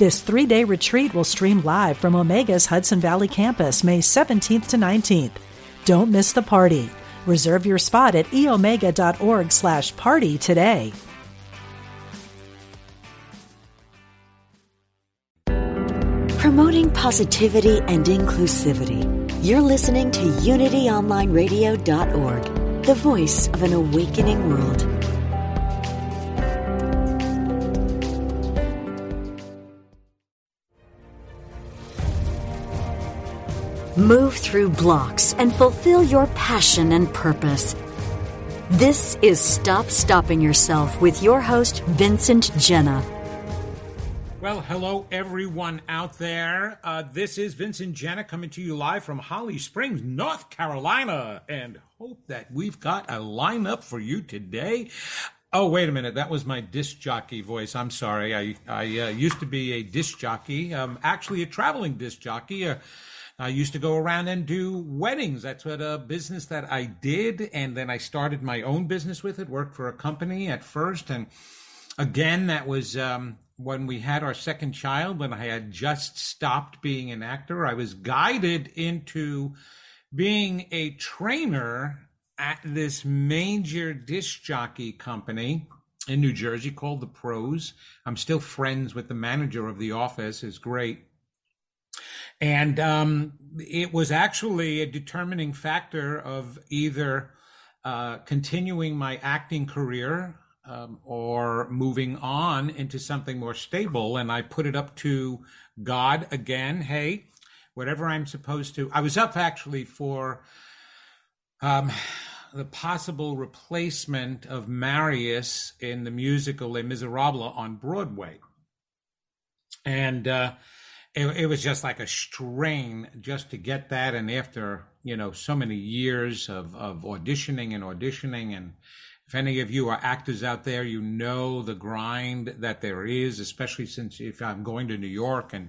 This three day retreat will stream live from Omega's Hudson Valley campus May 17th to 19th. Don't miss the party. Reserve your spot at eomega.org slash party today. Promoting positivity and inclusivity. You're listening to UnityOnlineRadio.org, the voice of an awakening world. Move through blocks and fulfill your passion and purpose. This is Stop Stopping Yourself with your host, Vincent Genna. Well, hello everyone out there. Uh, this is Vincent Genna coming to you live from Holly Springs, North Carolina, and hope that we've got a lineup for you today. Oh, wait a minute. That was my disc jockey voice. I'm sorry. I, I uh, used to be a disc jockey, um, actually a traveling disc jockey. Uh, I used to go around and do weddings. That's what a business that I did. And then I started my own business with it, worked for a company at first. And again, that was um, when we had our second child, when I had just stopped being an actor. I was guided into being a trainer at this major disc jockey company in New Jersey called the Pros. I'm still friends with the manager of the office, is great and um, it was actually a determining factor of either uh, continuing my acting career um, or moving on into something more stable. And I put it up to God again. Hey, whatever I'm supposed to. I was up actually for um, the possible replacement of Marius in the musical Les Miserables on Broadway. And uh, it, it was just like a strain just to get that. And after, you know, so many years of, of auditioning and auditioning and, if any of you are actors out there, you know the grind that there is, especially since if I'm going to New York and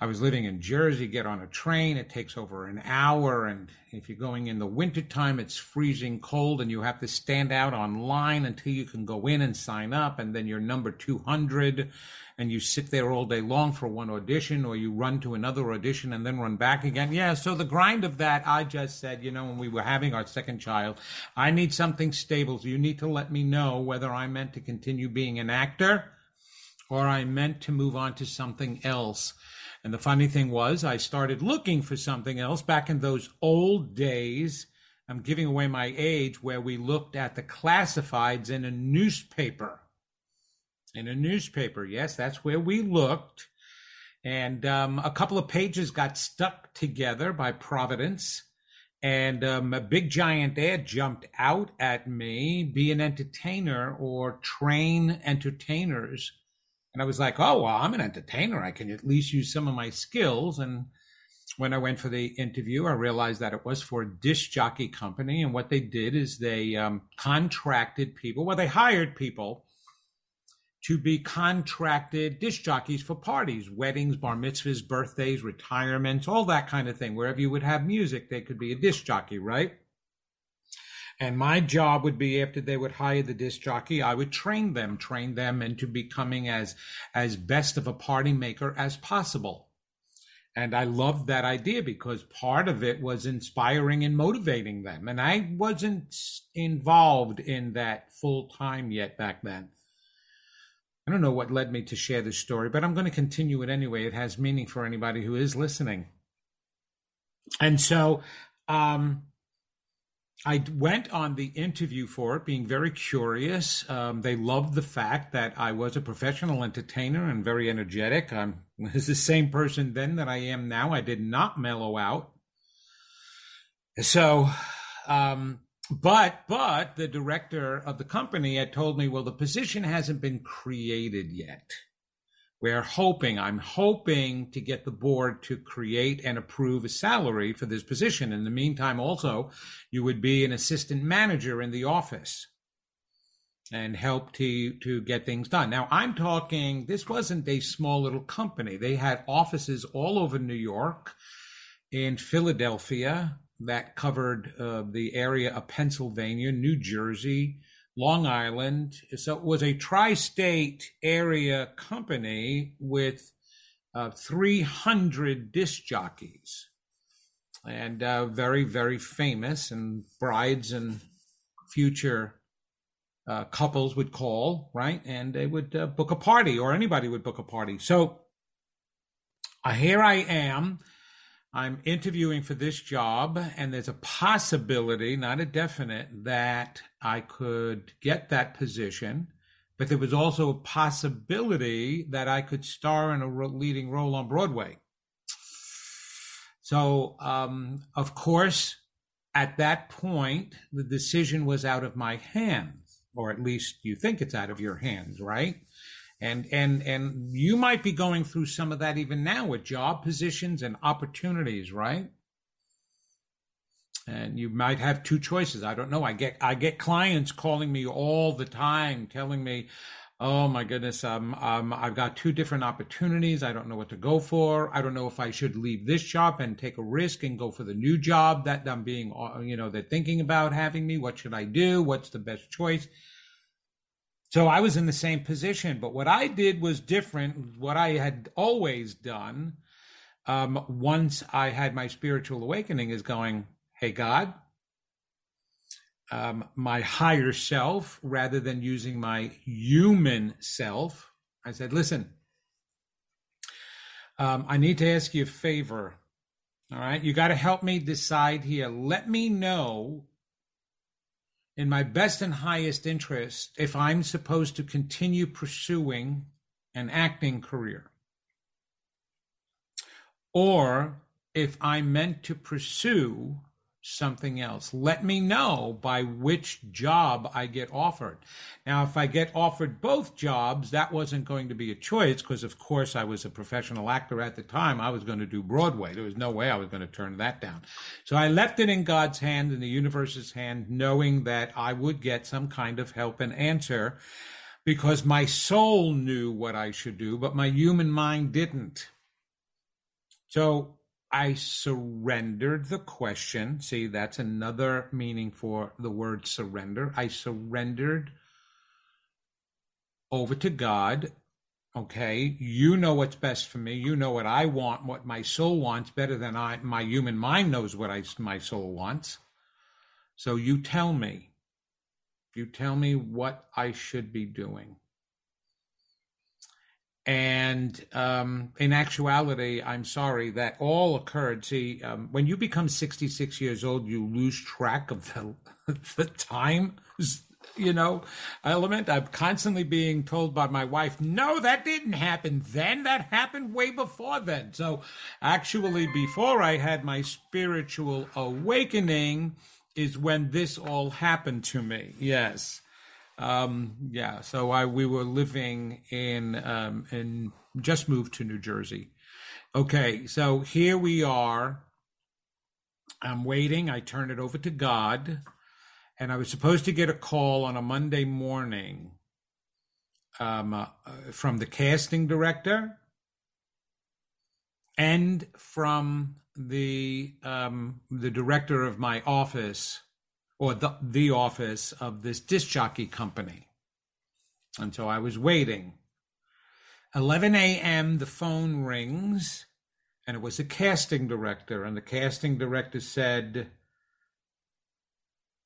I was living in Jersey, get on a train, it takes over an hour. And if you're going in the wintertime, it's freezing cold and you have to stand out online until you can go in and sign up. And then you're number 200 and you sit there all day long for one audition or you run to another audition and then run back again. Yeah, so the grind of that, I just said, you know, when we were having our second child, I need something stable. So you need to let me know whether I meant to continue being an actor or I meant to move on to something else. And the funny thing was, I started looking for something else back in those old days. I'm giving away my age where we looked at the classifieds in a newspaper in a newspaper. Yes, that's where we looked. And um, a couple of pages got stuck together by Providence. And um, a big giant ad jumped out at me be an entertainer or train entertainers. And I was like, oh, well, I'm an entertainer. I can at least use some of my skills. And when I went for the interview, I realized that it was for a disc jockey company. And what they did is they um, contracted people, well, they hired people to be contracted disc jockeys for parties, weddings, bar mitzvahs, birthdays, retirements, all that kind of thing. Wherever you would have music, they could be a disc jockey, right? And my job would be after they would hire the disc jockey, I would train them, train them into becoming as as best of a party maker as possible. And I loved that idea because part of it was inspiring and motivating them. And I wasn't involved in that full time yet back then. I don't know what led me to share this story, but I'm going to continue it anyway. It has meaning for anybody who is listening. And so um, I went on the interview for it, being very curious. Um, they loved the fact that I was a professional entertainer and very energetic. I was the same person then that I am now. I did not mellow out. So um, but but the director of the company had told me well the position hasn't been created yet We're hoping, I'm hoping to get the board to create and approve a salary for this position. In the meantime, also, you would be an assistant manager in the office and help to to get things done. Now I'm talking this wasn't a small little company. They had offices all over New York, in Philadelphia that covered uh, the area of Pennsylvania, New Jersey, Long Island. So it was a tri-state area company with uh, 300 disc jockeys and uh, very, very famous and brides and future uh, couples would call, right? And they would uh, book a party or anybody would book a party. So uh, here I am. I'm interviewing for this job, and there's a possibility, not a definite, that I could get that position. But there was also a possibility that I could star in a leading role on Broadway. So, um, of course, at that point, the decision was out of my hands, or at least you think it's out of your hands, right? And and and you might be going through some of that even now with job positions and opportunities right? And you might have two choices. I don't know. I get i get clients calling me all the time telling me oh my goodness um, um i've got two different opportunities. I don't know what to go for. I don't know if i should leave this job and take a risk and go for the new job that i'm being uh, you know they're thinking about having me. What should i do? What's the best choice so I was in the same position, but what I did was different. What I had always done um, once I had my spiritual awakening is going, hey, God, um, my higher self, rather than using my human self, I said, listen, um, I need to ask you a favor. All right. You got to help me decide here. Let me know in my best and highest interest if I'm supposed to continue pursuing an acting career. Or if I'm meant to pursue something else. Let me know by which job I get offered. Now, if I get offered both jobs, that wasn't going to be a choice because, of course, I was a professional actor at the time. I was going to do Broadway. There was no way I was going to turn that down. So I left it in God's hand, in the universe's hand, knowing that I would get some kind of help and answer because my soul knew what I should do, but my human mind didn't. So I surrendered the question. See, that's another meaning for the word surrender. I surrendered over to God. Okay, you know what's best for me. You know what I want, what my soul wants better than I my human mind knows what I my soul wants. So you tell me. You tell me what I should be doing. And um, in actuality, I'm sorry that all occurred. See, um, when you become 66 years old, you lose track of the, the time, you know, element. I'm constantly being told by my wife, no, that didn't happen then. That happened way before then. So actually, before I had my spiritual awakening, is when this all happened to me. Yes. Um, yeah, so I we were living in um, in just moved to New Jersey. Okay, so here we are. I'm waiting. I turn it over to God, and I was supposed to get a call on a Monday morning um, uh, from the casting director and from the um, the director of my office or the, the office of this disc jockey company. And so I was waiting. 11 a.m., the phone rings, and it was the casting director. And the casting director said,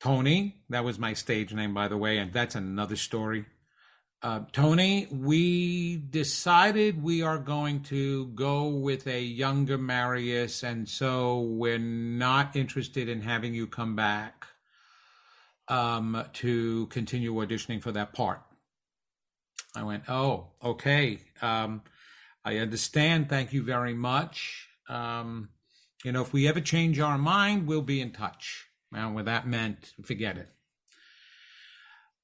Tony, that was my stage name, by the way, and that's another story. Uh, Tony, we decided we are going to go with a younger Marius, and so we're not interested in having you come back um, to continue auditioning for that part. I went, oh, okay. Um, I understand. Thank you very much. Um, you know, if we ever change our mind, we'll be in touch. And what that meant, forget it.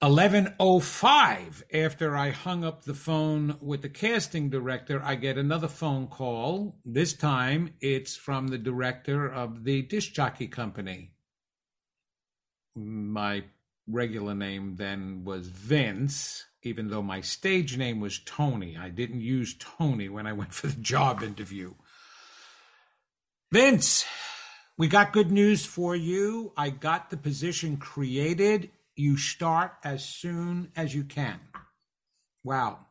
1105 after i hung up the phone with the casting director i get another phone call this time it's from the director of the disc jockey company my regular name then was vince even though my stage name was tony i didn't use tony when i went for the job interview vince we got good news for you i got the position created you start as soon as you can. Wow.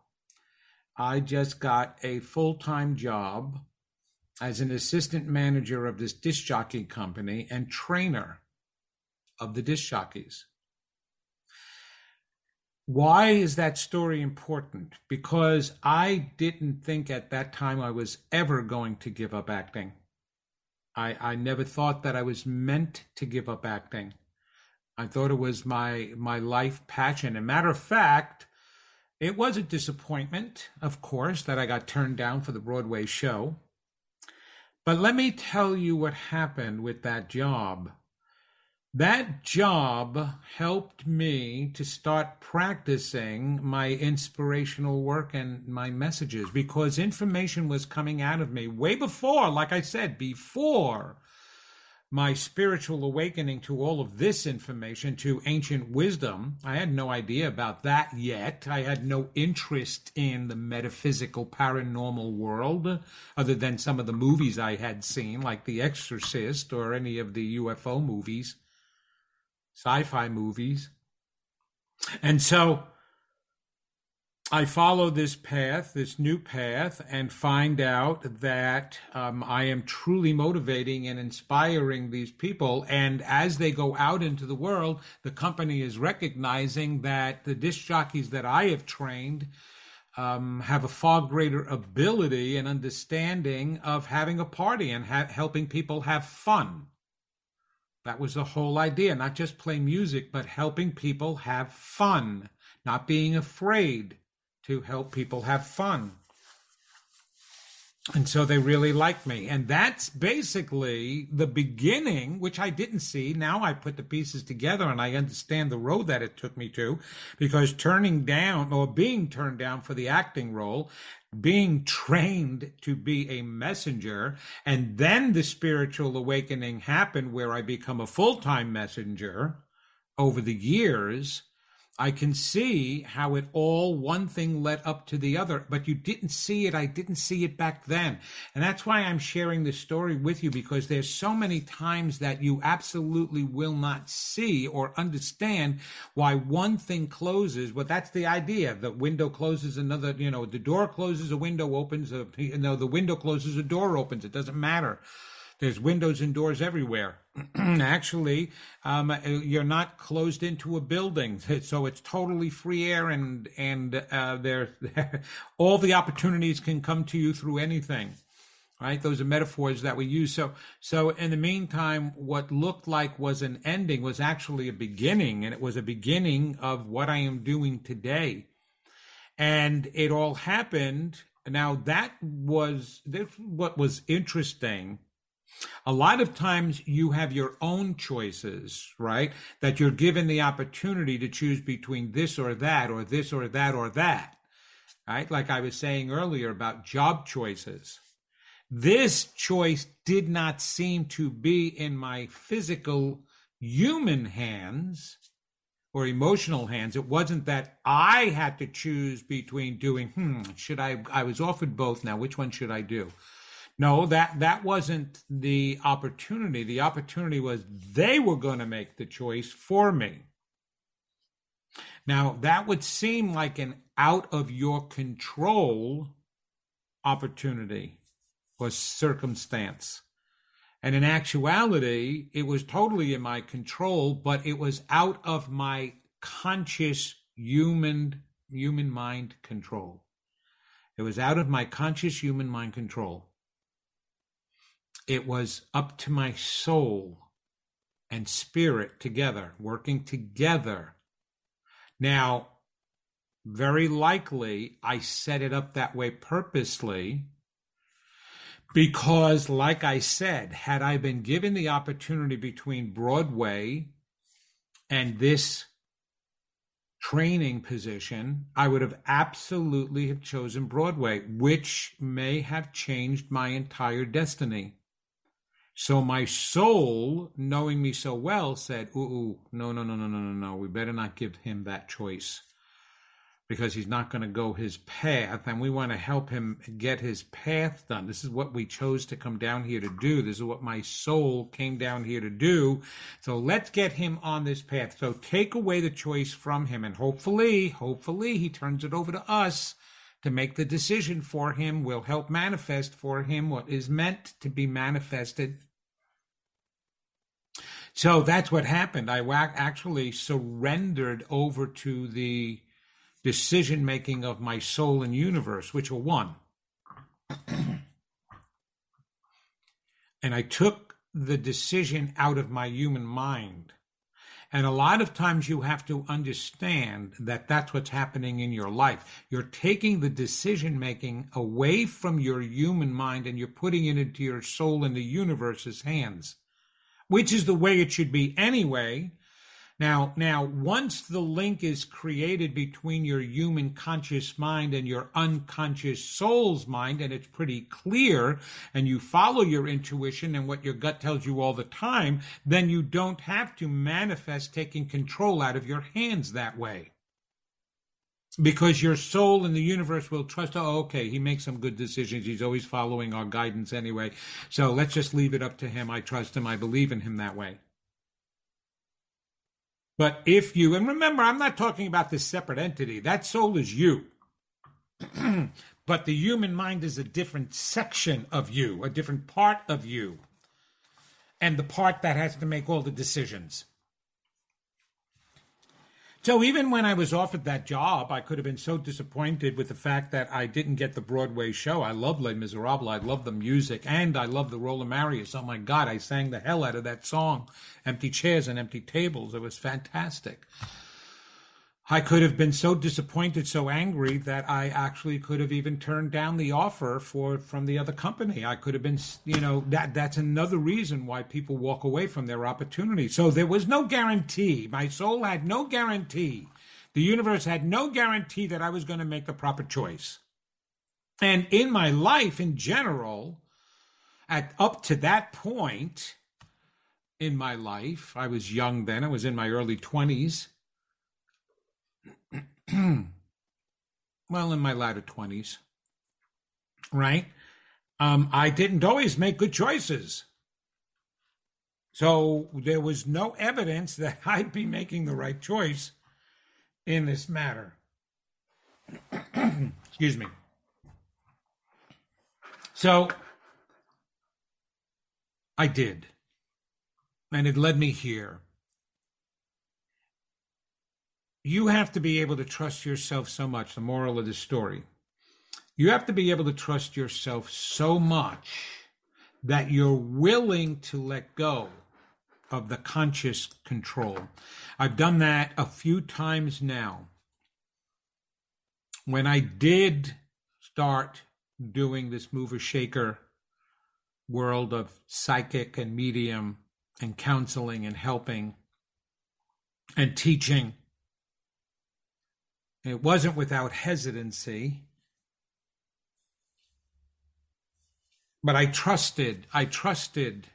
I just got a full time job as an assistant manager of this disc jockey company and trainer of the disc jockeys. Why is that story important? Because I didn't think at that time I was ever going to give up acting. I, I never thought that I was meant to give up acting. I thought it was my my life passion. And matter of fact, it was a disappointment, of course, that I got turned down for the Broadway show. But let me tell you what happened with that job. That job helped me to start practicing my inspirational work and my messages because information was coming out of me way before, like I said, before my spiritual awakening to all of this information, to ancient wisdom. I had no idea about that yet. I had no interest in the metaphysical paranormal world other than some of the movies I had seen, like The Exorcist or any of the UFO movies, sci fi movies. And so I follow this path, this new path, and find out that um, I am truly motivating and inspiring these people. And as they go out into the world, the company is recognizing that the disc jockeys that I have trained um, have a far greater ability and understanding of having a party and ha- helping people have fun. That was the whole idea, not just play music, but helping people have fun, not being afraid to help people have fun. And so they really liked me. And that's basically the beginning, which I didn't see. Now I put the pieces together and I understand the road that it took me to because turning down or being turned down for the acting role, being trained to be a messenger, and then the spiritual awakening happened where I become a full time messenger over the years I can see how it all one thing led up to the other, but you didn't see it. I didn't see it back then. And that's why I'm sharing this story with you because there's so many times that you absolutely will not see or understand why one thing closes. But that's the idea. The window closes, another, you know, the door closes, a window opens, a, you know, the window closes, a door opens. It doesn't matter. There's windows and doors everywhere. Actually, um, you're not closed into a building, so it's totally free air, and and uh, there, all the opportunities can come to you through anything. Right? Those are metaphors that we use. So, so in the meantime, what looked like was an ending was actually a beginning, and it was a beginning of what I am doing today. And it all happened. Now that was this, what was interesting a lot of times you have your own choices, right? That you're given the opportunity to choose between this or that, or this or that or that, right? Like I was saying earlier about job choices. This choice did not seem to be in my physical human hands or emotional hands. It wasn't that I had to choose between doing, hmm, should I, I was offered both now, which one should I do? No, that that wasn't the opportunity. The opportunity was they were going to make the choice for me. Now, that would seem like an out of your control opportunity or circumstance. And in actuality, it was totally in my control, but it was out of my conscious human human mind control. It was out of my conscious human mind control it was up to my soul and spirit together, working together. Now, very likely I set it up that way purposely because, like I said, had I been given the opportunity between Broadway and this training position, I would have absolutely have chosen Broadway, which may have changed my entire destiny. So my soul, knowing me so well, said, ooh, ooh, no, no, no, no, no, no, no. We better not give him that choice because he's not going to go his path and we want to help him get his path done. This is what we chose to come down here to do. This is what my soul came down here to do. So let's get him on this path. So take away the choice from him and hopefully, hopefully he turns it over to us to make the decision for him. We'll help manifest for him what is meant to be manifested. So that's what happened. I actually surrendered over to the decision making of my soul and universe, which are one. and I took the decision out of my human mind. And a lot of times you have to understand that that's what's happening in your life. You're taking the decision making away from your human mind and you're putting it into your soul and the universe's hands, which is the way it should be anyway. Now, now, once the link is created between your human conscious mind and your unconscious soul's mind, and it's pretty clear, and you follow your intuition and what your gut tells you all the time, then you don't have to manifest taking control out of your hands that way. Because your soul and the universe will trust, oh, okay, he makes some good decisions. He's always following our guidance anyway. So let's just leave it up to him. I trust him. I believe in him that way. But if you, and remember, I'm not talking about this separate entity, that soul is you. but the human mind is a different section of you, a different part of you, and the part that has to make all the decisions. So even when I was offered that job, I could have been so disappointed with the fact that I didn't get the Broadway show. I love Les Miserables. I love the music, and I love the role of Marius. Oh my God, I sang the hell out of that song, "Empty Chairs and Empty Tables." It was fantastic. I could have been so disappointed, so angry that I actually could have even turned down the offer for from the other company. I could have been, you know, that that's another reason why people walk away from their opportunity. So there was no guarantee. My soul had no guarantee. The universe had no guarantee that I was going to make the proper choice. And in my life in general, at up to that point in my life, I was young then, I was in my early 20s well, in my latter 20s, right? Um, I didn't always make good choices. So there was no evidence that I'd be making the right choice in this matter. Excuse me. So I did. And it led me here you have to be able to trust yourself so much. The moral of the story you have to be able to trust yourself so much that you're willing to let go of the conscious control. I've done that a few times now. When I did start doing this mover shaker world of psychic and medium and counseling and helping and teaching, it wasn't without hesitancy. But I trusted, I trusted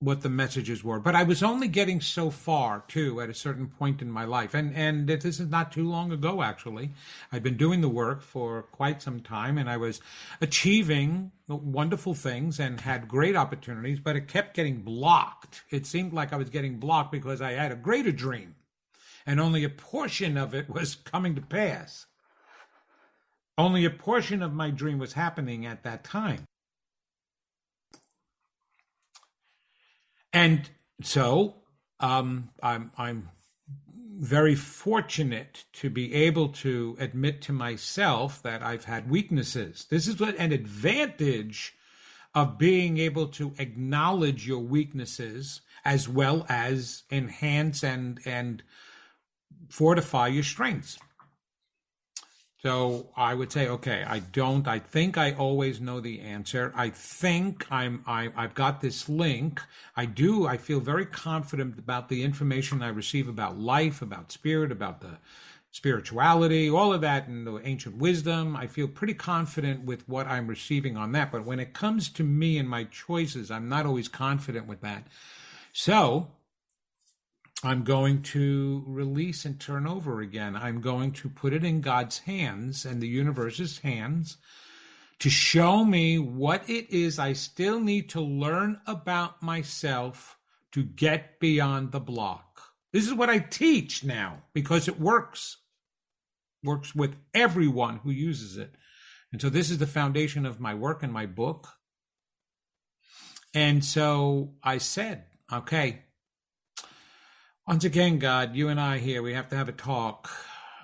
what the messages were. But I was only getting so far too at a certain point in my life. And and this is not too long ago actually. I'd been doing the work for quite some time and I was achieving wonderful things and had great opportunities, but it kept getting blocked. It seemed like I was getting blocked because I had a greater dream and only a portion of it was coming to pass. Only a portion of my dream was happening at that time. And so um, I'm, I'm very fortunate to be able to admit to myself that I've had weaknesses. This is what an advantage of being able to acknowledge your weaknesses as well as enhance and and fortify your strengths. So I would say, okay, I don't. I think I always know the answer. I think I'm. I, I've got this link. I do. I feel very confident about the information I receive about life, about spirit, about the spirituality, all of that, and the ancient wisdom. I feel pretty confident with what I'm receiving on that. But when it comes to me and my choices, I'm not always confident with that. So I'm going to release and turn over again. I'm going to put it in God's hands and the universe's hands to show me what it is I still need to learn about myself to get beyond the block. This is what I teach now because it works. Works with everyone who uses it. And so this is the foundation of my work and my book. And so I said, okay, once again, God, you and I here, we have to have a talk.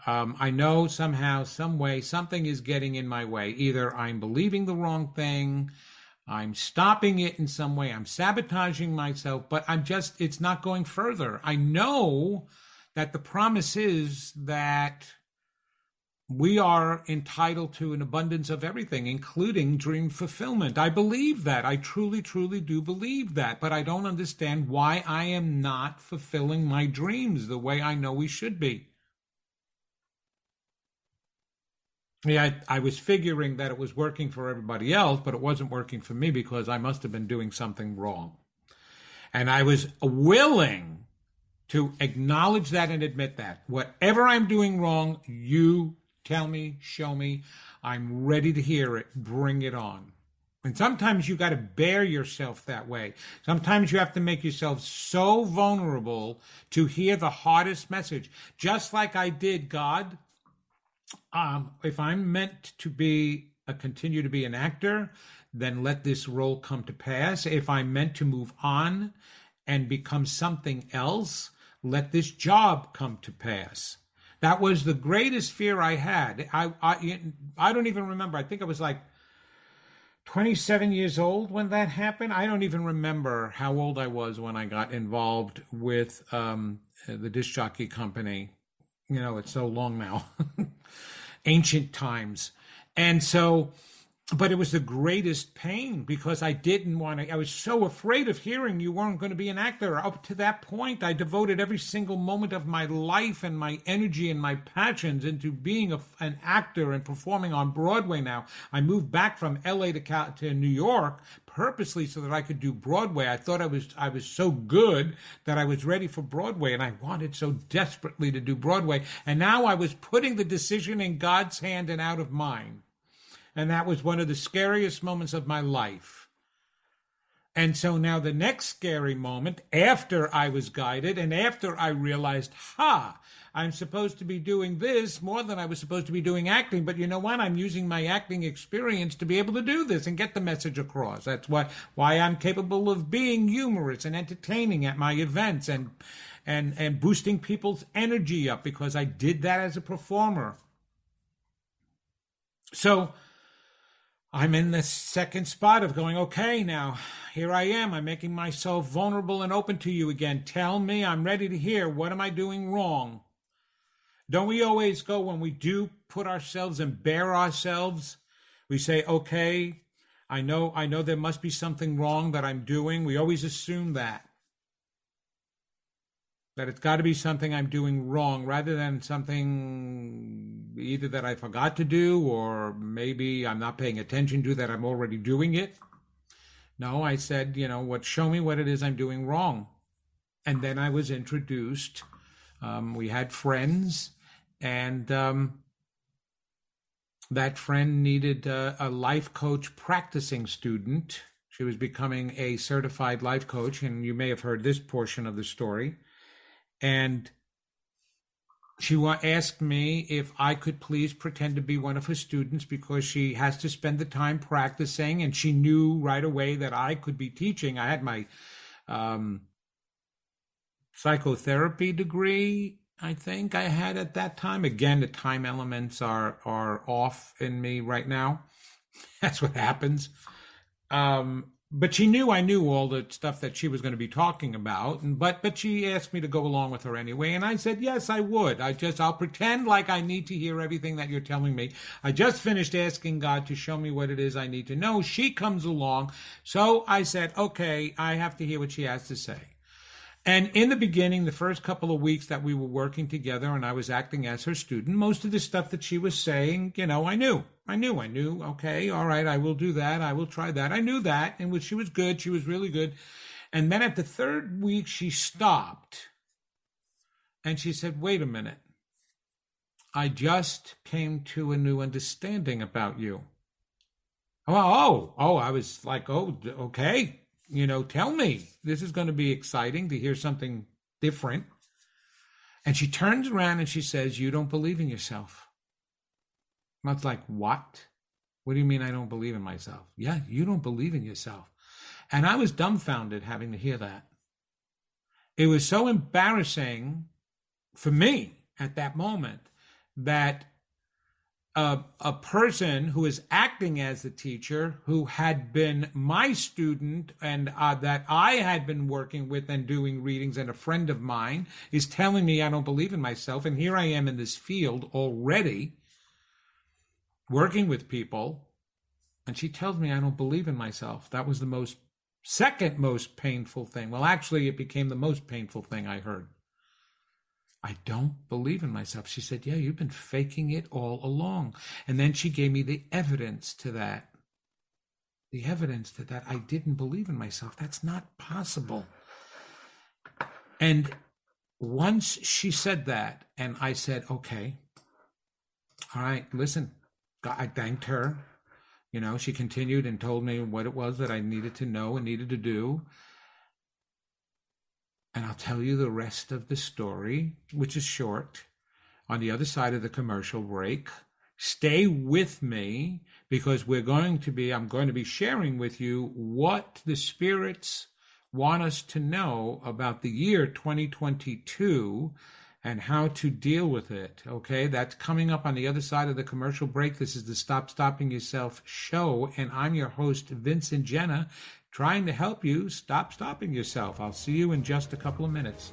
Um, I know somehow, some way, something is getting in my way. Either I'm believing the wrong thing, I'm stopping it in some way. I'm sabotaging myself, but I'm just, it's not going further. I know that the promise is that we are entitled to an abundance of everything, including dream fulfillment. I believe that. I truly, truly do believe that. But I don't understand why I am not fulfilling my dreams the way I know we should be. yeah, I, I, was figuring that it was working for everybody else, but it wasn't working for me because I must have been doing something wrong. And I was willing to acknowledge that and admit that. Whatever I'm doing wrong, you tell me, show me. I'm ready to hear it. Bring it on. And sometimes you got to bear yourself that way. Sometimes you have to make yourself so vulnerable to hear the hardest message. Just like I did, God, um, if I'm meant to be a continue to be an actor, then let this role come to pass. If I'm meant to move on and become something else, let this job come to pass. That was the greatest fear I had. I, I, I don't even remember. I think I was like 27 years old when that happened. I don't even remember how old I was when I got involved with um, the disc jockey company. You know, it's so long now. ancient times. And so, but it was the greatest pain because I didn't want to, I was so afraid of hearing you weren't going to be an actor. Up to that point, I devoted every single moment of my life and my energy and my passions into being a, an actor and performing on Broadway now. I moved back from LA to, to New York purposely so that I could do Broadway. I thought I was I was so good that I was ready for Broadway and I wanted so desperately to do Broadway. And now I was putting the decision in God's hand and out of mine. And that was one of the scariest moments of my life. And so now the next scary moment, after I was guided and after I realized, ha, I'm supposed to be doing this more than I was supposed to be doing acting. But you know what? I'm using my acting experience to be able to do this and get the message across. That's why why I'm capable of being humorous and entertaining at my events and and and boosting people's energy up because I did that as a performer. So I'm in the second spot of going, okay, now here I am. I'm making myself vulnerable and open to you again. Tell me, I'm ready to hear. What am I doing wrong? Don't we always go when we do put ourselves and bear ourselves? We say, okay, I know, I know there must be something wrong that I'm doing. We always assume that. That it's got to be something I'm doing wrong rather than something either that I forgot to do or maybe I'm not paying attention to that I'm already doing it. No, I said, you know, what, show me what it is I'm doing wrong. And then I was introduced. Um, we had friends and um, that friend needed a, a life coach practicing student. She was becoming a certified life coach, and you may have heard this portion of the story. And she asked me if I could please pretend to be one of her students because she has to spend the time practicing, and she knew right away that I could be teaching. I had my um, psychotherapy degree I think I had at that time. Again, the time elements are are off in me right now. That's what happens. Um, but she knew I knew all the stuff that she was going to be talking about, and but but she asked me to go along with her anyway, and I said yes, I would. I just I'll pretend like I need to hear everything that you're telling me. I just finished asking God to show me what it is I need to know. She comes along, so I said okay, I have to hear what she has to say. And in the beginning, the first couple of weeks that we were working together and I was acting as her student, most of the stuff that she was saying, you know, I knew. I knew, I knew, okay, all right, I will do that. I will try that. I knew that. And she was good. She was really good. And then at the third week, she stopped and she said, wait a minute. I just came to a new understanding about you. Oh, oh, oh, I was like, oh, okay, you know, tell me. This is going to be exciting to hear something different. And she turns around and she says, You don't believe in yourself. I was like, What? What do you mean I don't believe in myself? Yeah, you don't believe in yourself. And I was dumbfounded having to hear that. It was so embarrassing for me at that moment that a, a person who is acting as the teacher, who had been my student and uh, that I had been working with and doing readings, and a friend of mine is telling me I don't believe in myself. And here I am in this field already working with people, and she tells me I don't believe in myself. That was the most second most painful thing. Well, actually, it became the most painful thing I heard. I don't believe in myself. She said, Yeah, you've been faking it all along. And then she gave me the evidence to that. The evidence to that I didn't believe in myself. That's not possible. And once she said that, and I said, Okay, all right, listen, I thanked her. You know, she continued and told me what it was that I needed to know and needed to do. And I'll tell you the rest of the story, which is short, on the other side of the commercial break. Stay with me because we're going to be, I'm going to be sharing with you what the spirits want us to know about the year 2022 and how to deal with it. Okay, that's coming up on the other side of the commercial break. This is the Stop Stopping Yourself show, and I'm your host, Vincent Genna, trying to help you stop stopping yourself. I'll see you in just a couple of minutes.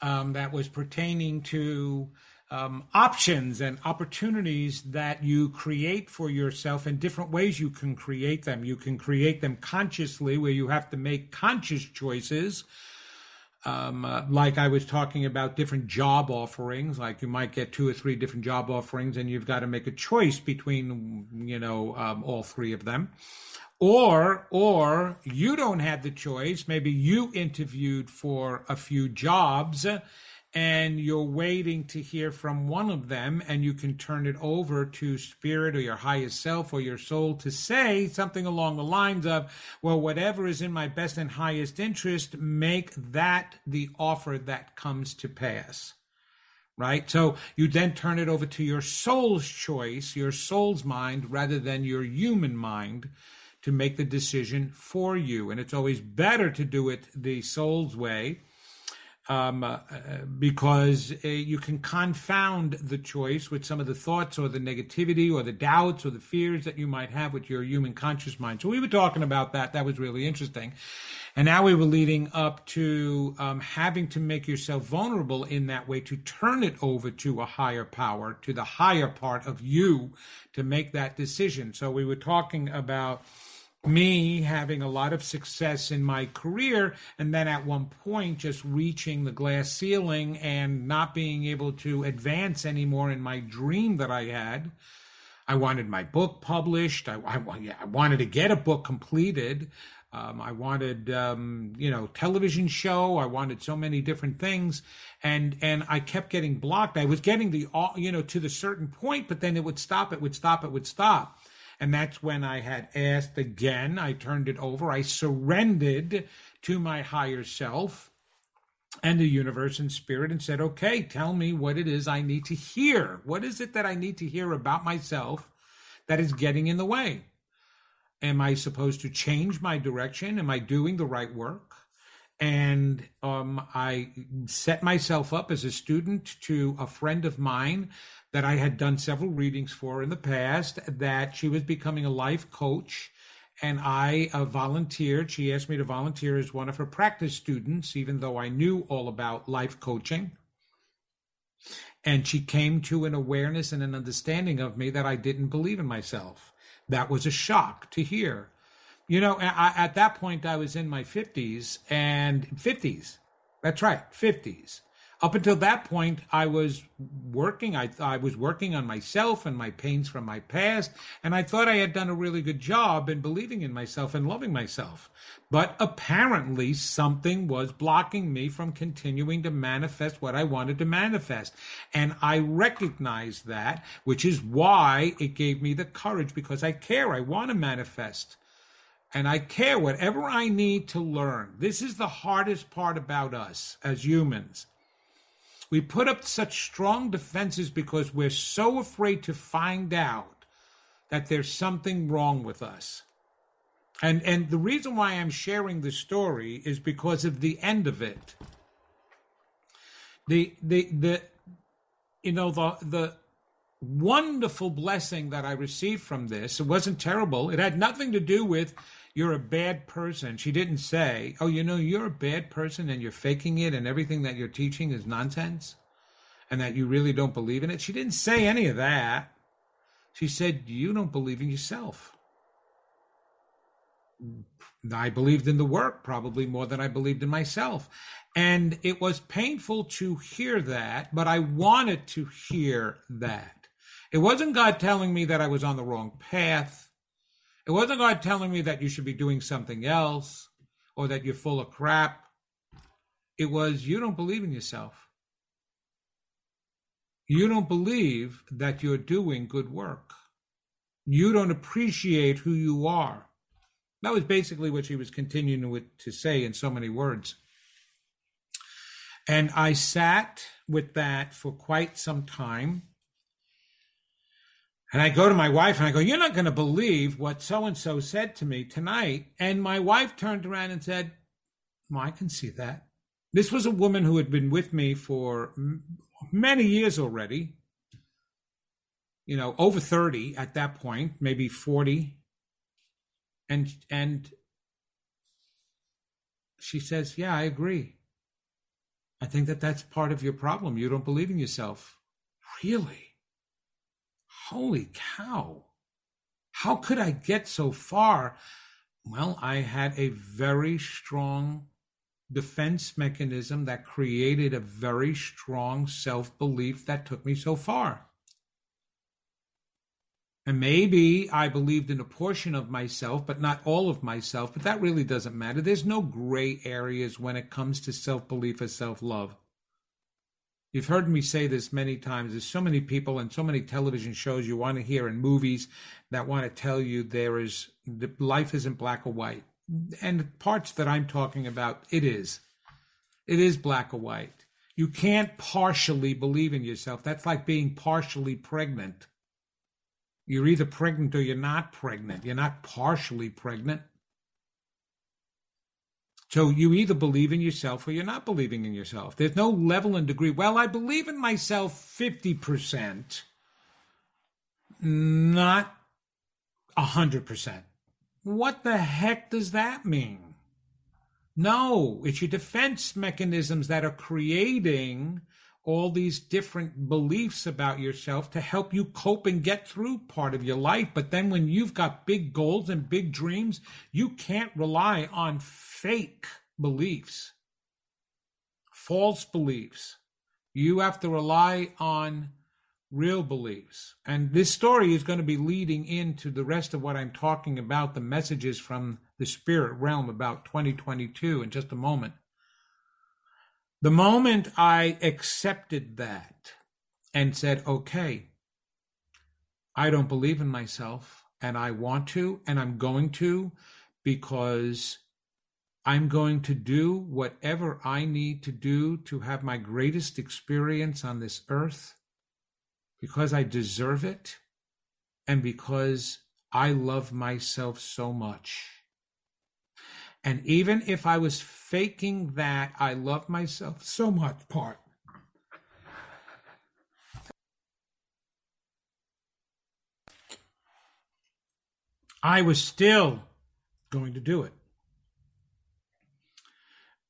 um, that was pertaining to um, options and opportunities that you create for yourself and different ways you can create them. You can create them consciously, where you have to make conscious choices. Um, uh, like I was talking about different job offerings, like you might get two or three different job offerings, and you've got to make a choice between, you know, um, all three of them. Or or you don't have the choice. Maybe you interviewed for a few jobs and you're waiting to hear from one of them and you can turn it over to spirit or your highest self or your soul to say something along the lines of well whatever is in my best and highest interest make that the offer that comes to pass right so you then turn it over to your soul's choice your soul's mind rather than your human mind to make the decision for you. And it's always better to do it the soul's way um, uh, because uh, you can confound the choice with some of the thoughts or the negativity or the doubts or the fears that you might have with your human conscious mind. So we were talking about that. That was really interesting. And now we were leading up to um, having to make yourself vulnerable in that way to turn it over to a higher power, to the higher part of you to make that decision. So we were talking about me having a lot of success in my career and then at one point just reaching the glass ceiling and not being able to advance anymore in my dream that I had. I wanted my book published. I, I, I wanted to get a book completed. Um, I wanted, um, you know, television show. I wanted so many different things, and and I kept getting blocked. I was getting the, you know, to the certain point, but then it would stop. It would stop. It would stop, and that's when I had asked again. I turned it over. I surrendered to my higher self and the universe and spirit and said, "Okay, tell me what it is I need to hear. What is it that I need to hear about myself that is getting in the way?" Am I supposed to change my direction? Am I doing the right work? And um, I set myself up as a student to a friend of mine that I had done several readings for in the past, that she was becoming a life coach. And I uh, volunteered. She asked me to volunteer as one of her practice students, even though I knew all about life coaching. And she came to an awareness and an understanding of me that I didn't believe in myself that was a shock to hear. You know, I, at that point, I was in my 50s and 50s. That's right, 50s. Up until that point, I was working. I, I was working on myself and my pains from my past, and I thought I had done a really good job in believing in myself and loving myself. But apparently, something was blocking me from continuing to manifest what I wanted to manifest. And I recognized that, which is why it gave me the courage because I care. I want to manifest and I care whatever I need to learn. This is the hardest part about us as humans. We put up such strong defenses because we're so afraid to find out that there's something wrong with us. And and the reason why I'm sharing the story is because of the end of it. The the the you know the the wonderful blessing that I received from this. It wasn't terrible. It had nothing to do with you're a bad person. She didn't say, oh, you know, you're a bad person and you're faking it and everything that you're teaching is nonsense and that you really don't believe in it. She didn't say any of that. She said, you don't believe in yourself. I believed in the work probably more than I believed in myself. And it was painful to hear that, but I wanted to hear that. It wasn't God telling me that I was on the wrong path. It wasn't God telling me that you should be doing something else or that you're full of crap. It was you don't believe in yourself. You don't believe that you're doing good work. You don't appreciate who you are. That was basically what she was continuing to say in so many words. And I sat with that for quite some time. And I go to my wife and I go, You're not going to believe what so and so said to me tonight. And my wife turned around and said, well, I can see that. This was a woman who had been with me for many years already. You know, over 30 at that point, maybe 40. And and she says, "Yeah, I agree. I think that that's part of your problem. You don't believe in yourself." Really? Holy cow, how could I get so far? Well, I had a very strong defense mechanism that created a very strong self belief that took me so far. And maybe I believed in a portion of myself, but not all of myself, but that really doesn't matter. There's no gray areas when it comes to self belief or self love. You've heard me say this many times. There's so many people and so many television shows you want to hear and movies that want to tell you there is life isn't black or white. And parts that I'm talking about, it is. It is black or white. You can't partially believe in yourself. That's like being partially pregnant. You're either pregnant or you're not pregnant. You're not partially pregnant. So you either believe in yourself or you're not believing in yourself. There's no level and degree. Well, I believe in myself 50%, not 100%. What the heck does that mean? No, it's your defense mechanisms that are creating all these different beliefs about yourself to help you cope and get through part of your life. But then when you've got big goals and big dreams, you can't rely on fake beliefs, false beliefs. You have to rely on real beliefs. And this story is going to be leading into the rest of what I'm talking about, the messages from the spirit realm about 2022 in just a moment. The moment I accepted that and said, okay, I don't believe in myself and I want to and I'm going to because I'm going to do whatever I need to do to have my greatest experience on this earth because I deserve it and because I love myself so much. And even if I was faking that I love myself so much part, I was still going to do it.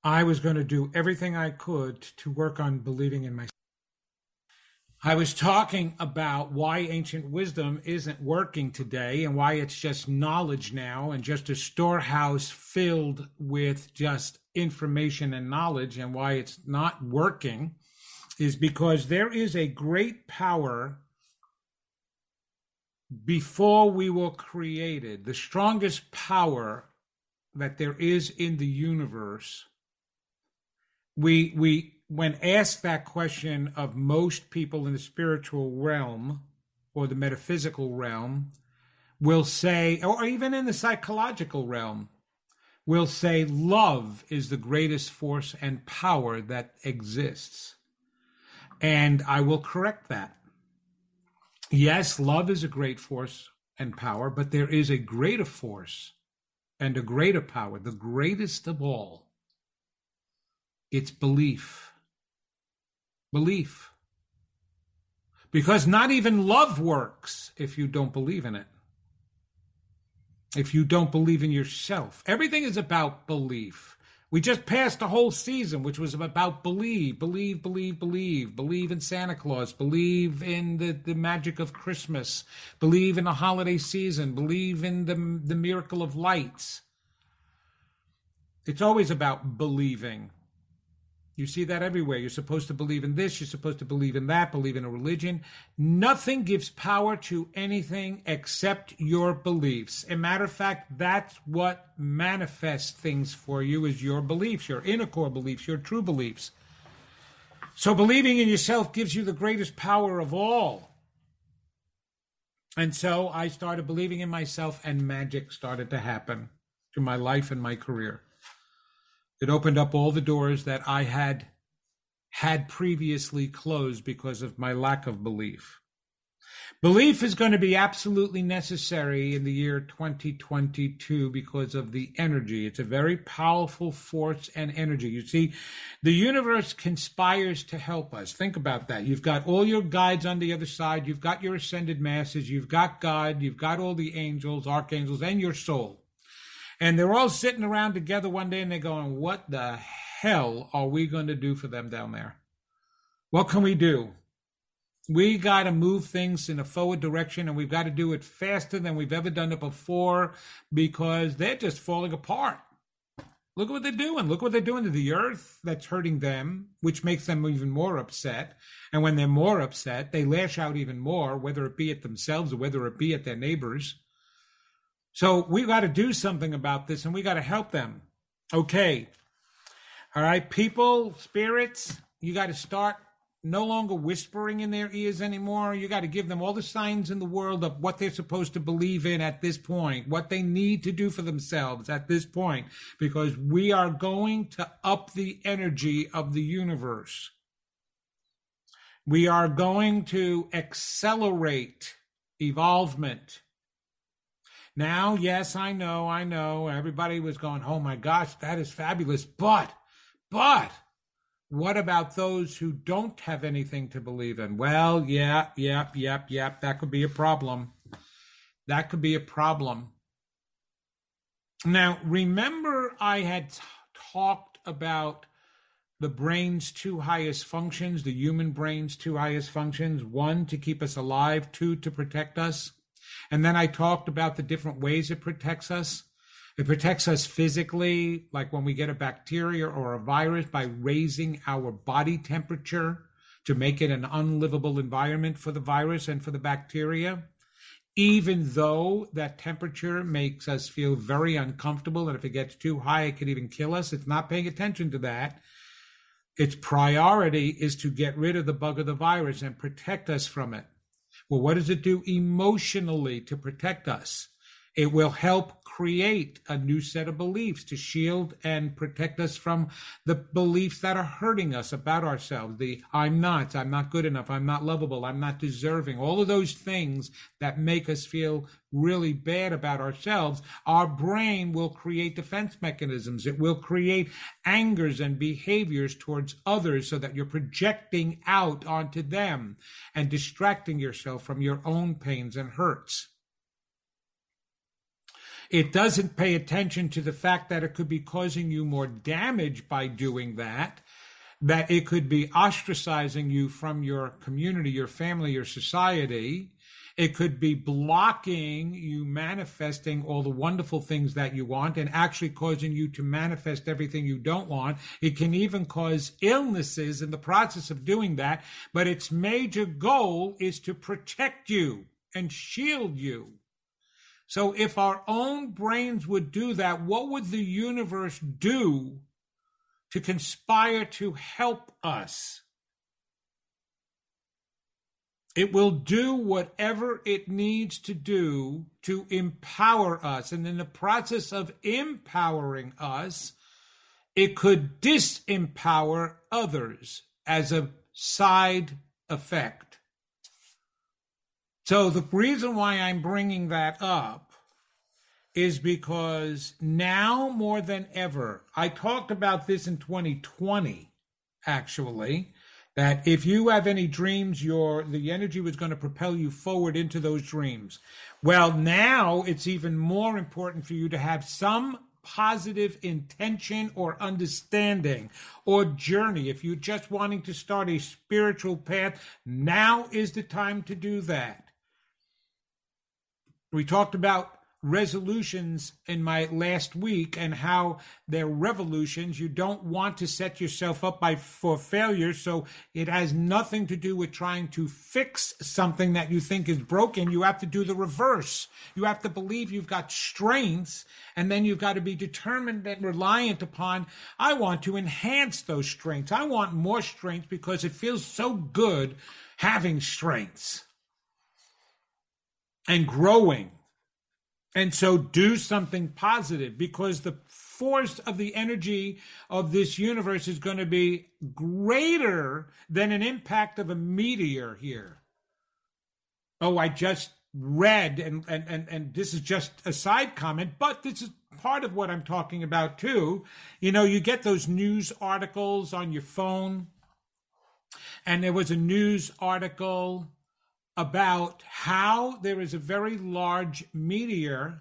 I was going to do everything I could to work on believing in myself. I was talking about why ancient wisdom isn't working today and why it's just knowledge now and just a storehouse filled with just information and knowledge and why it's not working is because there is a great power before we were created, the strongest power that there is in the universe. We we when asked that question of most people in the spiritual realm or the metaphysical realm, will say, or even in the psychological realm, will say love is the greatest force and power that exists. And I will correct that. Yes, love is a great force and power, but there is a greater force and a greater power, the greatest of all. It's belief belief. Because not even love works if you don't believe in it. If you don't believe in yourself. Everything is about belief. We just passed a whole season which was about believe, believe, believe, believe, believe in Santa Claus, believe in the, the magic of Christmas, believe in the holiday season, believe in the, the miracle of lights. It's always about believing. You see that everywhere. You're supposed to believe in this, you're supposed to believe in that, believe in a religion. Nothing gives power to anything except your beliefs. a matter of fact, that's what manifests things for you is your beliefs, your inner core beliefs, your true beliefs. So believing in yourself gives you the greatest power of all. And so I started believing in myself and magic started to happen to my life and my career. It opened up all the doors that I had had previously closed because of my lack of belief. Belief is going to be absolutely necessary in the year 2022 because of the energy. It's a very powerful force and energy. You see, the universe conspires to help us. Think about that. You've got all your guides on the other side. You've got your ascended masters. You've got God. You've got all the angels, archangels, and your soul. And they're all sitting around together one day and they're going, What the hell are we going to do for them down there? What can we do? We got to move things in a forward direction and we've got to do it faster than we've ever done it before because they're just falling apart. Look at what they're doing. Look what they're doing to the earth that's hurting them, which makes them even more upset. And when they're more upset, they lash out even more, whether it be at themselves or whether it be at their neighbors. So we got to do something about this and we got to help them. Okay. All right, people, spirits, you got to start no longer whispering in their ears anymore. You got to give them all the signs in the world of what they're supposed to believe in at this point, what they need to do for themselves at this point, because we are going to up the energy of the universe. We are going to accelerate evolvement now, yes, I know, I know. Everybody was going, oh my gosh, that is fabulous. But, but, what about those who don't have anything to believe in? Well, yeah, yep, yep, yep. That could be a problem. That could be a problem. Now, remember, I had t- talked about the brain's two highest functions, the human brain's two highest functions one, to keep us alive, two, to protect us. And then I talked about the different ways it protects us. It protects us physically, like when we get a bacteria or a virus, by raising our body temperature to make it an unlivable environment for the virus and for the bacteria. Even though that temperature makes us feel very uncomfortable, and if it gets too high, it could even kill us. It's not paying attention to that. Its priority is to get rid of the bug of the virus and protect us from it. Well, what does it do emotionally to protect us? It will help create a new set of beliefs to shield and protect us from the beliefs that are hurting us about ourselves. The I'm not, I'm not good enough, I'm not lovable, I'm not deserving. All of those things that make us feel really bad about ourselves, our brain will create defense mechanisms. It will create angers and behaviors towards others so that you're projecting out onto them and distracting yourself from your own pains and hurts. It doesn't pay attention to the fact that it could be causing you more damage by doing that, that it could be ostracizing you from your community, your family, your society. It could be blocking you manifesting all the wonderful things that you want and actually causing you to manifest everything you don't want. It can even cause illnesses in the process of doing that. But its major goal is to protect you and shield you. So if our own brains would do that, what would the universe do to conspire to help us? It will do whatever it needs to do to empower us. And in the process of empowering us, it could disempower others as a side effect. So the reason why I'm bringing that up is because now more than ever, I talked about this in 2020, actually, that if you have any dreams, your the energy was going to propel you forward into those dreams. Well, now it's even more important for you to have some positive intention or understanding or journey. If you're just wanting to start a spiritual path, now is the time to do that. We talked about resolutions in my last week and how they're revolutions. You don't want to set yourself up by for failure. So it has nothing to do with trying to fix something that you think is broken. You have to do the reverse. You have to believe you've got strengths and then you've got to be determined and reliant upon, I want to enhance those strengths. I want more strength because it feels so good having strengths and growing. And so do something positive because the force of the energy of this universe is going to be greater than an impact of a meteor here. Oh, I just read, and, and, and, and this is just a side comment, but this is part of what I'm talking about too. You know, you get those news articles on your phone, and there was a news article about how there is a very large meteor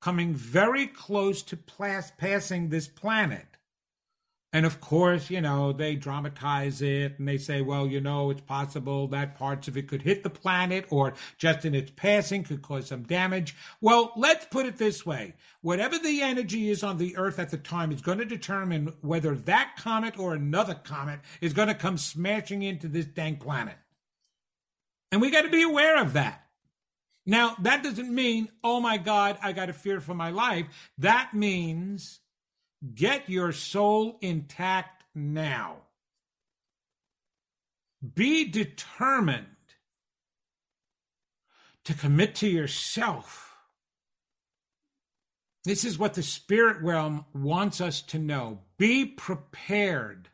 coming very close to passing this planet. And of course, you know, they dramatize it and they say, well, you know, it's possible that parts of it could hit the planet or just in its passing could cause some damage. Well, let's put it this way. Whatever the energy is on the Earth at the time is going to determine whether that comet or another comet is going to come smashing into this dang planet. And we got to be aware of that. Now, that doesn't mean, oh my God, I got to fear for my life. That means get your soul intact now. Be determined to commit to yourself. This is what the spirit realm wants us to know. Be prepared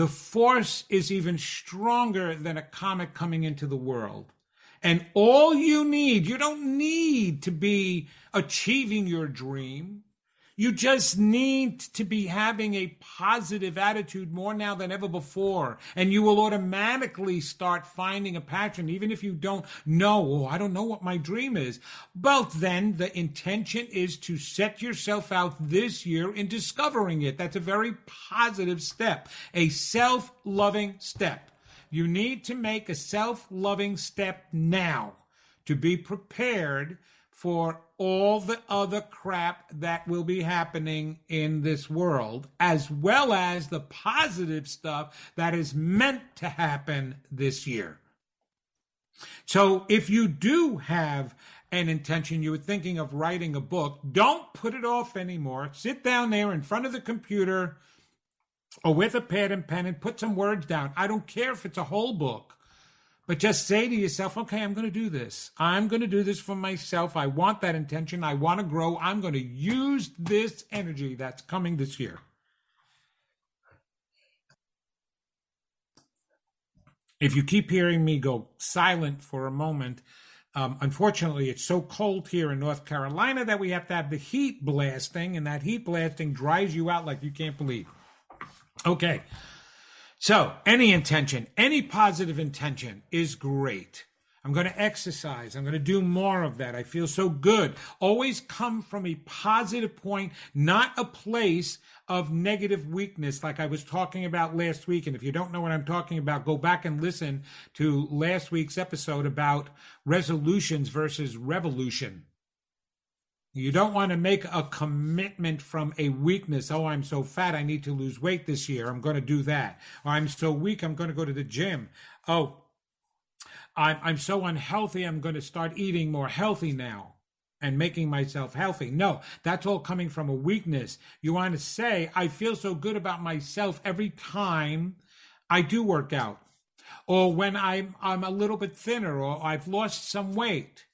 the force is even stronger than a comet coming into the world. And all you need, you don't need to be achieving your dream. You just need to be having a positive attitude more now than ever before. And you will automatically start finding a passion, even if you don't know, oh, I don't know what my dream is. But then the intention is to set yourself out this year in discovering it. That's a very positive step, a self loving step. You need to make a self loving step now to be prepared for all the other crap that will be happening in this world, as well as the positive stuff that is meant to happen this year. So if you do have an intention, you were thinking of writing a book, don't put it off anymore. Sit down there in front of the computer or with a pad and pen and put some words down. I don't care if it's a whole book, but just say to yourself, okay, I'm going to do this. I'm going to do this for myself. I want that intention. I want to grow. I'm going to use this energy that's coming this year. If you keep hearing me go silent for a moment, um, unfortunately, it's so cold here in North Carolina that we have to have the heat blasting, and that heat blasting dries you out like you can't believe. Okay. So, any intention, any positive intention is great. I'm going to exercise. I'm going to do more of that. I feel so good. Always come from a positive point, not a place of negative weakness, like I was talking about last week. And if you don't know what I'm talking about, go back and listen to last week's episode about resolutions versus revolution. You don't want to make a commitment from a weakness. Oh, I'm so fat, I need to lose weight this year. I'm going to do that. Or I'm so weak, I'm going to go to the gym. Oh, I'm, I'm so unhealthy, I'm going to start eating more healthy now and making myself healthy. No, that's all coming from a weakness. You want to say, I feel so good about myself every time I do work out, or when I'm, I'm a little bit thinner, or I've lost some weight.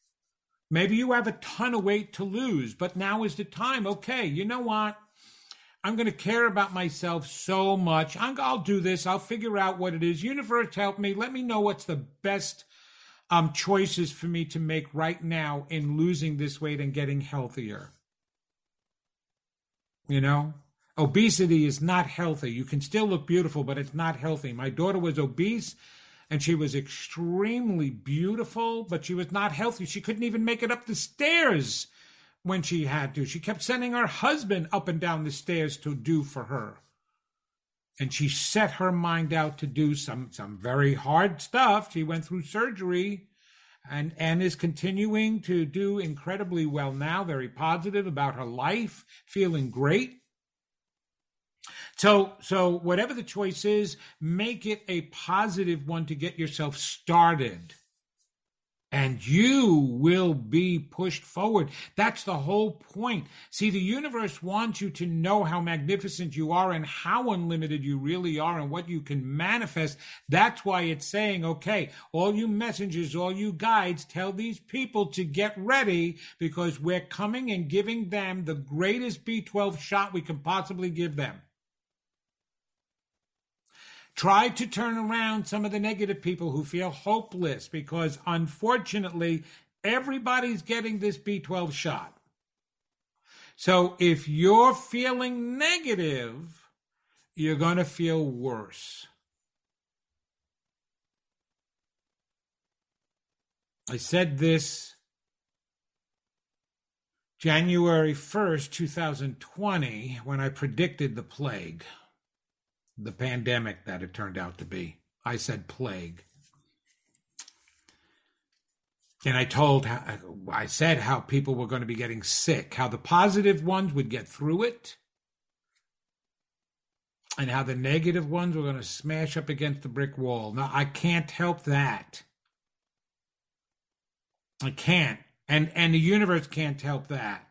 Maybe you have a ton of weight to lose, but now is the time. Okay, you know what? I'm going to care about myself so much. i will do this. I'll figure out what it is. Universe, help me. Let me know what's the best um, choices for me to make right now in losing this weight and getting healthier. You know, obesity is not healthy. You can still look beautiful, but it's not healthy. My daughter was obese and she was extremely beautiful, but she was not healthy. She couldn't even make it up the stairs when she had to. She kept sending her husband up and down the stairs to do for her. And she set her mind out to do some, some very hard stuff. She went through surgery and, and is continuing to do incredibly well now, very positive about her life, feeling great. So, so whatever the choice is, make it a positive one to get yourself started and you will be pushed forward. That's the whole point. See, the universe wants you to know how magnificent you are and how unlimited you really are and what you can manifest. That's why it's saying, okay, all you messengers, all you guides, tell these people to get ready because we're coming and giving them the greatest B12 shot we can possibly give them try to turn around some of the negative people who feel hopeless because unfortunately everybody's getting this B12 shot. So if you're feeling negative, you're going to feel worse. I said this January 1st, 2020, when I predicted the plague the pandemic that it turned out to be. I said plague. And I told, I said how people were going to be getting sick, how the positive ones would get through it, and how the negative ones were going to smash up against the brick wall. Now, I can't help that. I can't. And, and the universe can't help that.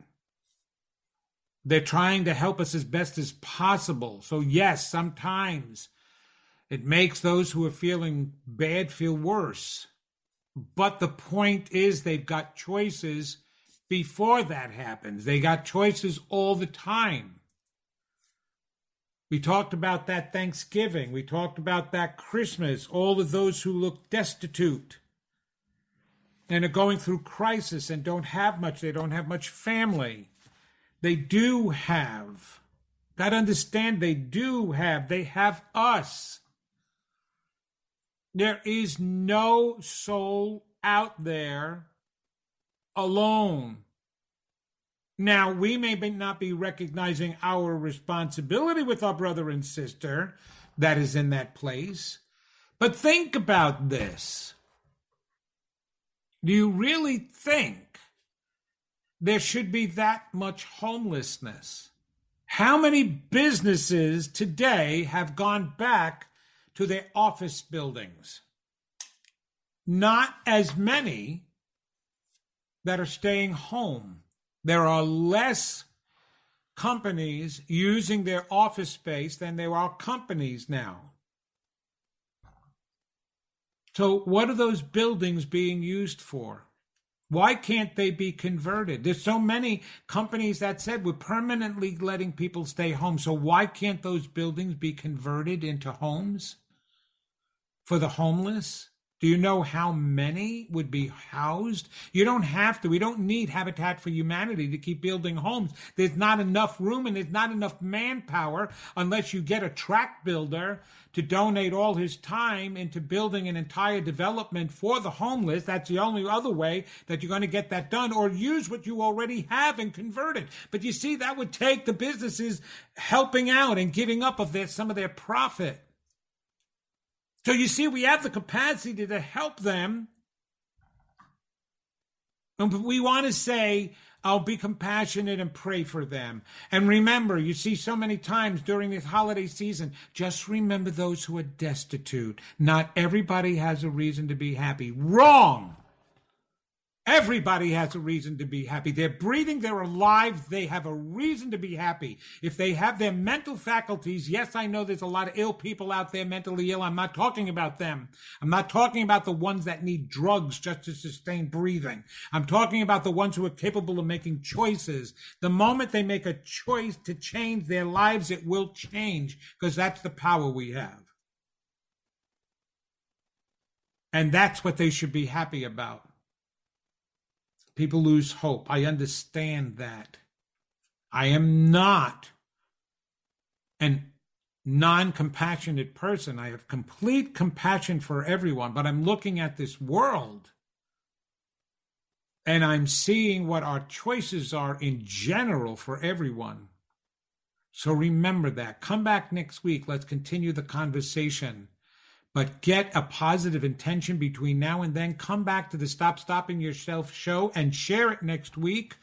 They're trying to help us as best as possible. So, yes, sometimes it makes those who are feeling bad feel worse. But the point is, they've got choices before that happens. They got choices all the time. We talked about that Thanksgiving. We talked about that Christmas. All of those who look destitute and are going through crisis and don't have much. They don't have much family. They do have. Got to understand, they do have. They have us. There is no soul out there alone. Now, we may not be recognizing our responsibility with our brother and sister that is in that place, but think about this. Do you really think there should be that much homelessness. How many businesses today have gone back to their office buildings? Not as many that are staying home. There are less companies using their office space than there are companies now. So, what are those buildings being used for? Why can't they be converted? There's so many companies that said we're permanently letting people stay home. So, why can't those buildings be converted into homes for the homeless? Do you know how many would be housed? You don't have to. We don't need Habitat for Humanity to keep building homes. There's not enough room and there's not enough manpower unless you get a track builder to donate all his time into building an entire development for the homeless. That's the only other way that you're going to get that done or use what you already have and convert it. But you see, that would take the businesses helping out and giving up of their, some of their profit. So you see, we have the capacity to help them. And we want to say, I'll be compassionate and pray for them. And remember, you see so many times during this holiday season, just remember those who are destitute. Not everybody has a reason to be happy. Wrong! Everybody has a reason to be happy. They're breathing, they're alive, they have a reason to be happy. If they have their mental faculties, yes, I know there's a lot of ill people out there mentally ill. I'm not talking about them. I'm not talking about the ones that need drugs just to sustain breathing. I'm talking about the ones who are capable of making choices. The moment they make a choice to change their lives, it will change because that's the power we have. And that's what they should be happy about. People lose hope. I understand that. I am not an non compassionate person. I have complete compassion for everyone, but I'm looking at this world and I'm seeing what our choices are in general for everyone. So remember that. Come back next week. Let's continue the conversation but get a positive intention between now and then. Come back to the Stop Stopping Yourself show and share it next week.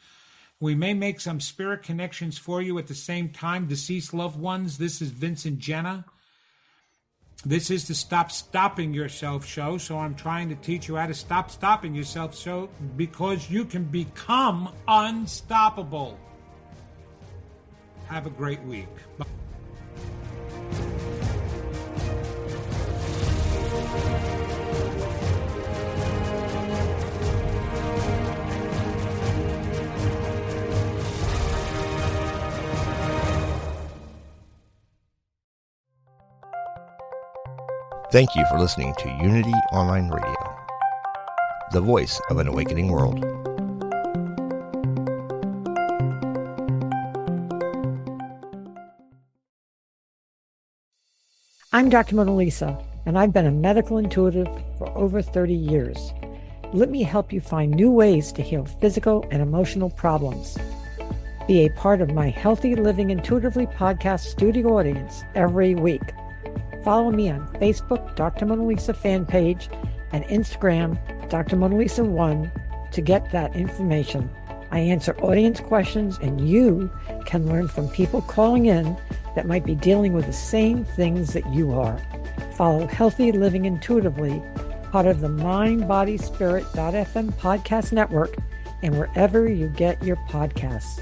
We may make some spirit connections for you at the same time, deceased loved ones. This is Vincent Genna. This is the Stop Stopping Yourself show. So I'm trying to teach you how to stop stopping yourself so because you can become unstoppable. Have a great week. Bye. Thank you for listening to Unity Online Radio, the voice of an awakening world. I'm Dr. Mona Lisa, and I've been a medical intuitive for over 30 years. Let me help you find new ways to heal physical and emotional problems. Be a part of my Healthy Living Intuitively podcast studio audience every week. Follow me on Facebook, Dr. Mona Lisa fan page, and Instagram, Dr. Mona Lisa 1 to get that information. I answer audience questions, and you can learn from people calling in that might be dealing with the same things that you are. Follow Healthy Living Intuitively, part of the Mind, Body, Spirit.fm podcast network, and wherever you get your podcasts.